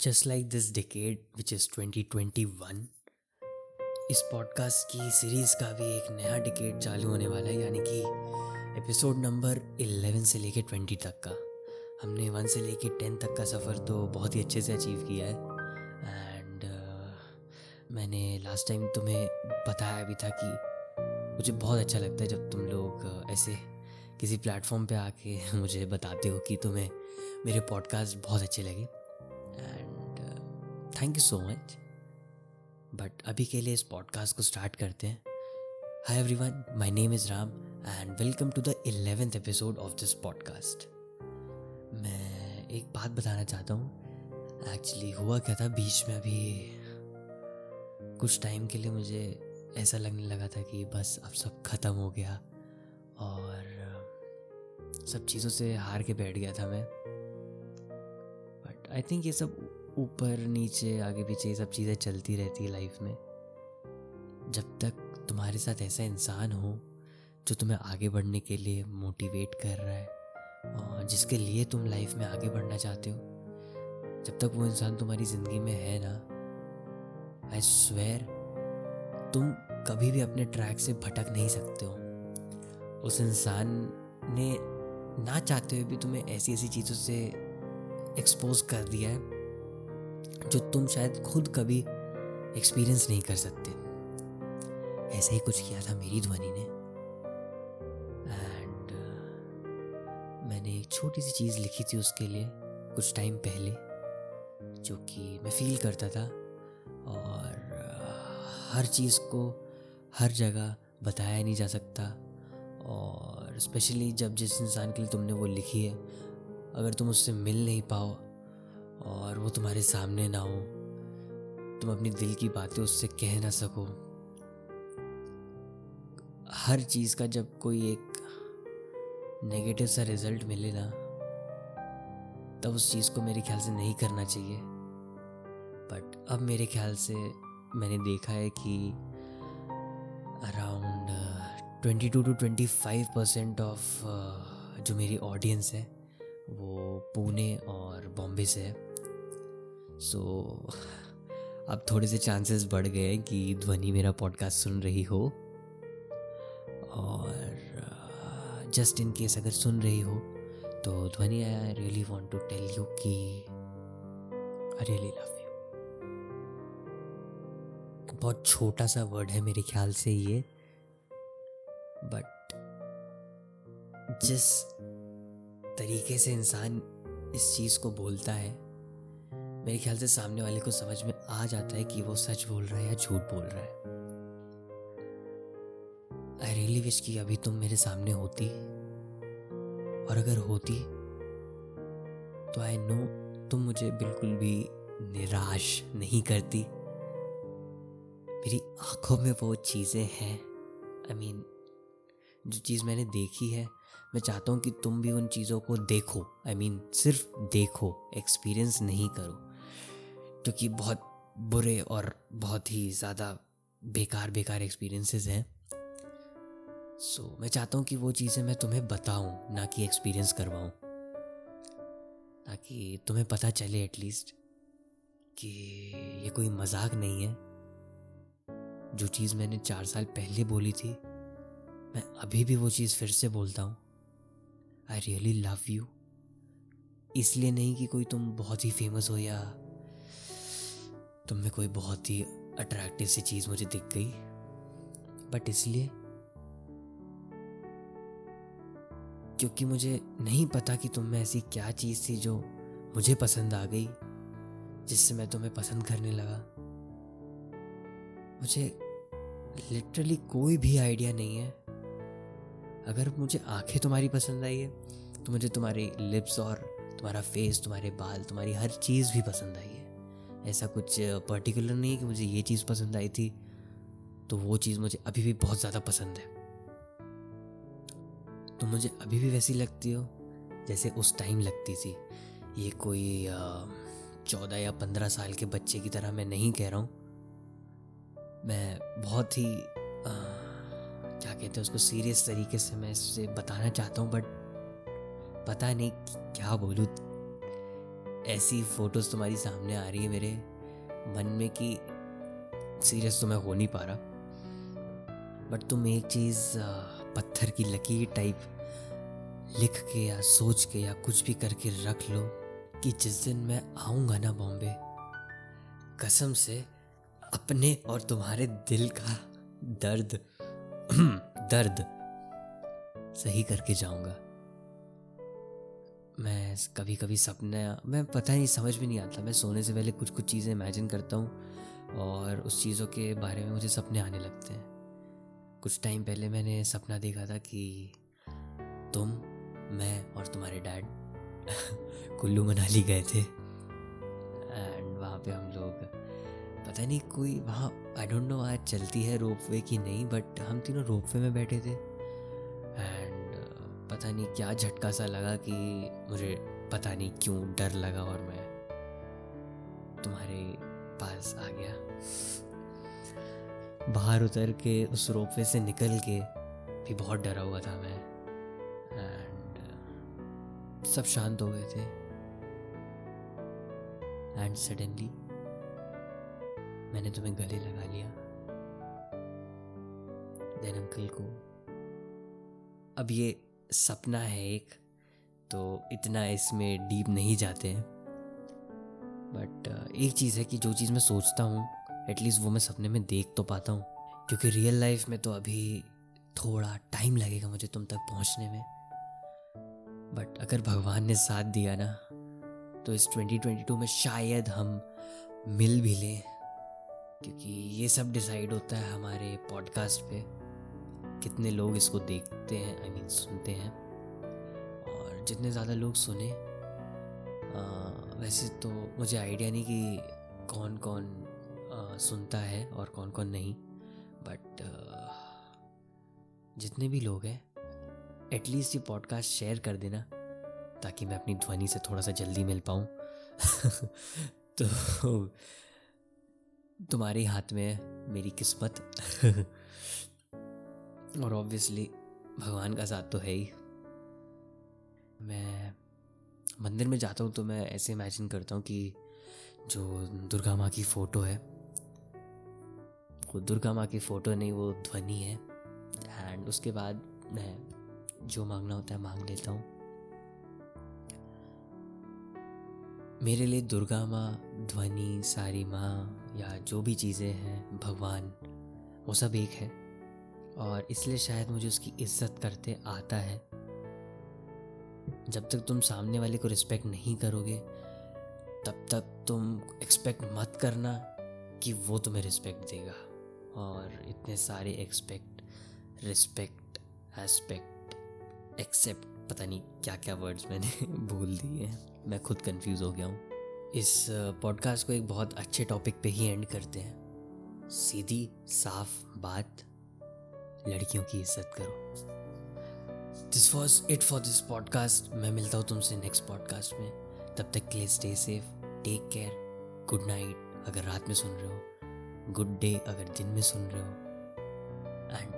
Just like this decade which is 2021 इस podcast की series का भी एक नया डिकेड चालू होने वाला है यानी कि एपिसोड नंबर 11 से लेके 20 तक का। हमने वन से लेके 10 तक का सफ़र तो बहुत ही अच्छे से अचीव किया है। एंड uh, मैंने लास्ट टाइम तुम्हें बताया भी था कि मुझे बहुत अच्छा लगता है जब तुम लोग uh, ऐसे किसी प्लेटफॉर्म पे आके मुझे बताते हो कि तुम्हें मेरे पॉडकास्ट बहुत अच्छे लगे। Thank you so much but अभी के लिए इस पॉडकास्ट को स्टार्ट करते हैं। Hi everyone my name is Ram and welcome to the eleventh episode of this podcast मैं एक बात बताना चाहता हूँ। एक्चुअली हुआ क्या था बीच में अभी? कुछ टाइम के लिए मुझे ऐसा लगने लगा था कि बस अब सब ख़त्म हो गया और सब चीज़ों से हार के बैठ गया था मैं। बट आई थिंक ये सब ऊपर, नीचे, आगे, पीछे ये सब चीज़ें चलती रहती है लाइफ में। जब तक तुम्हारे साथ ऐसा इंसान हो, जो तुम्हें आगे बढ़ने के लिए मोटिवेट कर रहा है, और जिसके लिए तुम लाइफ में आगे बढ़ना चाहते हो, जब तक वो इंसान तुम्हारी ज़िंदगी में है ना आई स्वेर तुम कभी भी अपने ट्रैक से भटक नहीं सकते हो। उस इंसान ने ना चाहते हुए भी तुम्हें ऐसी ऐसी चीज़ों से एक्सपोज कर दिया है। जो तुम शायद खुद कभी एक्सपीरियंस नहीं कर सकते। ऐसे ही कुछ किया था मेरी ध्वनि ने। एंड uh, मैंने एक छोटी सी चीज़ लिखी थी उसके लिए कुछ टाइम पहले जो कि मैं फील करता था और uh, हर चीज़ को हर जगह बताया नहीं जा सकता। और स्पेशली जब जिस इंसान के लिए तुमने वो लिखी है अगर तुम उससे मिल नहीं पाओ और वो तुम्हारे सामने ना हो। तुम अपनी दिल की बातें उससे कह ना सको। हर चीज़ का जब कोई एक नेगेटिव सा रिज़ल्ट मिले ना, तब उस चीज़ को मेरे ख्याल से नहीं करना चाहिए। बट अब मेरे ख्याल से मैंने देखा है कि around twenty two to twenty five percent of जो मेरी ऑडियंस है वो पुणे और बॉम्बे से है। सो so, अब थोड़े से चांसेस बढ़ गए कि ध्वनि मेरा पॉडकास्ट सुन रही हो। और जस्ट इन केस अगर सुन रही हो तो Dhwani I really want to tell you कि आई रियली लव यू बहुत छोटा सा वर्ड है मेरे ख्याल से ये। बट जिस तरीके से इंसान इस चीज़ को बोलता है। मेरे ख्याल से सामने वाले को समझ में आ जाता है कि वो सच बोल रहा है या झूठ बोल रहा है। आई रियली विश कि अभी तुम मेरे सामने होती और अगर होती तो आई नो तुम मुझे बिल्कुल भी निराश नहीं करती। मेरी आँखों में वो चीज़ें हैं। आई I मीन mean, जो चीज़ मैंने देखी है मैं चाहता हूँ कि तुम भी उन चीज़ों को देखो। आई I मीन mean, सिर्फ़ देखो एक्सपीरियंस नहीं करो। क्योंकि बहुत बुरे और बहुत ही ज़्यादा बेकार बेकार एक्सपीरियंसेस हैं। सो so, मैं चाहता हूँ कि वो चीज़ें मैं तुम्हें बताऊँ ना कि एक्सपीरियंस करवाऊँ। ताकि तुम्हें पता चले एटलीस्ट कि ये कोई मज़ाक नहीं है। जो चीज़ मैंने चार साल पहले बोली थी मैं अभी भी वो चीज़ फिर से बोलता हूँ। आई रियली लव यू इसलिए नहीं कि कोई तुम बहुत ही फ़ेमस हो या तुम में कोई बहुत ही अट्रैक्टिव सी चीज़ मुझे दिख गई। बट इसलिए क्योंकि मुझे नहीं पता कि तुम में ऐसी क्या चीज़ थी जो मुझे पसंद आ गई, जिससे मैं तुम्हें पसंद करने लगा। मुझे लिटरली कोई भी आइडिया नहीं है। अगर मुझे आँखें तुम्हारी पसंद आई है तो मुझे तुम्हारी लिप्स और तुम्हारा फेस तुम्हारे बाल तुम्हारी हर चीज़ भी पसंद आई है। ऐसा कुछ पर्टिकुलर नहीं है कि मुझे ये चीज़ पसंद आई थी तो वो चीज़ मुझे अभी भी बहुत ज़्यादा पसंद है। तो मुझे अभी भी वैसी लगती हो जैसे उस टाइम लगती थी। ये कोई चौदह या पंद्रह साल के बच्चे की तरह मैं नहीं कह रहा हूँ। मैं बहुत ही आ, क्या कहते हैं उसको सीरियस तरीके से मैं इससे बताना चाहता हूँ बट पता नहीं क्या बोलूँ। ऐसी फ़ोटोज़ तुम्हारी सामने आ रही है मेरे मन में कि सीरियस तो मैं हो नहीं पा रहा। बट तुम एक चीज़ पत्थर की लकीर टाइप लिख के या सोच के या कुछ भी करके रख लो कि जिस दिन मैं आऊँगा ना बॉम्बे, कसम से अपने और तुम्हारे दिल का दर्द दर्द सही करके जाऊँगा। मैं कभी कभी सपने, मैं पता नहीं, समझ में नहीं आता। मैं सोने से पहले कुछ कुछ चीज़ें इमेजिन करता हूँ और उस चीज़ों के बारे में मुझे सपने आने लगते हैं। कुछ टाइम पहले मैंने सपना देखा था कि तुम, मैं और तुम्हारे डैड कुल्लू मनाली गए थे। एंड वहाँ पे हम लोग पता नहीं कोई वहाँ आई डोंट नो आज चलती है रोप वे कि नहीं बट हम तीनों रोप वे में बैठे थे। एंड पता नहीं क्या झटका सा लगा कि मुझे पता नहीं क्यों डर लगा और मैं तुम्हारे पास आ गया। बाहर उतर के, उस रोपवे से निकल के भी बहुत डरा हुआ था मैं। एंड सब शांत हो गए थे। एंड सडनली मैंने तुम्हें गले लगा लिया। देन अंकल को, अब ये सपना है एक तो इतना इसमें डीप नहीं जाते हैं। बट एक चीज़ है कि जो चीज़ मैं सोचता हूँ एटलीस्ट वो मैं सपने में देख तो पाता हूँ। क्योंकि रियल लाइफ में तो अभी थोड़ा टाइम लगेगा मुझे तुम तक पहुँचने में। बट अगर भगवान ने साथ दिया ना तो इस 2022 में शायद हम मिल भी लें। क्योंकि ये सब डिसाइड होता है हमारे पॉडकास्ट पे कितने लोग इसको देखते हैं आई I मीन mean, सुनते हैं। और जितने ज़्यादा लोग सुने आ, वैसे तो मुझे आइडिया नहीं कि कौन कौन आ, सुनता है और कौन कौन नहीं बट जितने भी लोग हैं एटलीस्ट ये पॉडकास्ट शेयर कर देना ताकि मैं अपनी ध्वनि से थोड़ा सा जल्दी मिल पाऊँ। तो तुम्हारे हाथ में है, मेरी किस्मत। और ऑब्वियसली भगवान का साथ तो है ही। मैं मंदिर में जाता हूँ तो मैं ऐसे इमेजिन करता हूँ कि जो दुर्गा माँ की फ़ोटो है, वो दुर्गा माँ की फ़ोटो नहीं, वो ध्वनि है। एंड उसके बाद मैं जो मांगना होता है, मांग लेता हूँ। मेरे लिए दुर्गा माँ ध्वनि, सारी माँ या जो भी चीज़ें हैं, भगवान, वो सब एक है। और इसलिए शायद मुझे उसकी इज़्ज़त करते आता है। जब तक तुम सामने वाले को रिस्पेक्ट नहीं करोगे, तब तक तुम एक्सपेक्ट मत करना कि वो तुम्हें रिस्पेक्ट देगा। और इतने सारे एक्सपेक्ट रिस्पेक्ट एस्पेक्ट एक्सेप्ट पता नहीं क्या क्या वर्ड्स मैंने भूल दिए हैं। मैं खुद कंफ्यूज हो गया हूँ। इस पॉडकास्ट को एक बहुत अच्छे टॉपिक पे ही एंड करते हैं। सीधी, साफ़ बात, लड़कियों की इज़्ज़त करो। This was it for this podcast मैं मिलता हूँ तुमसे नेक्स्ट पॉडकास्ट में। तब तक के लिए stay safe take care good night अगर रात में सुन रहे हो। गुड डे अगर दिन में सुन रहे हो। एंड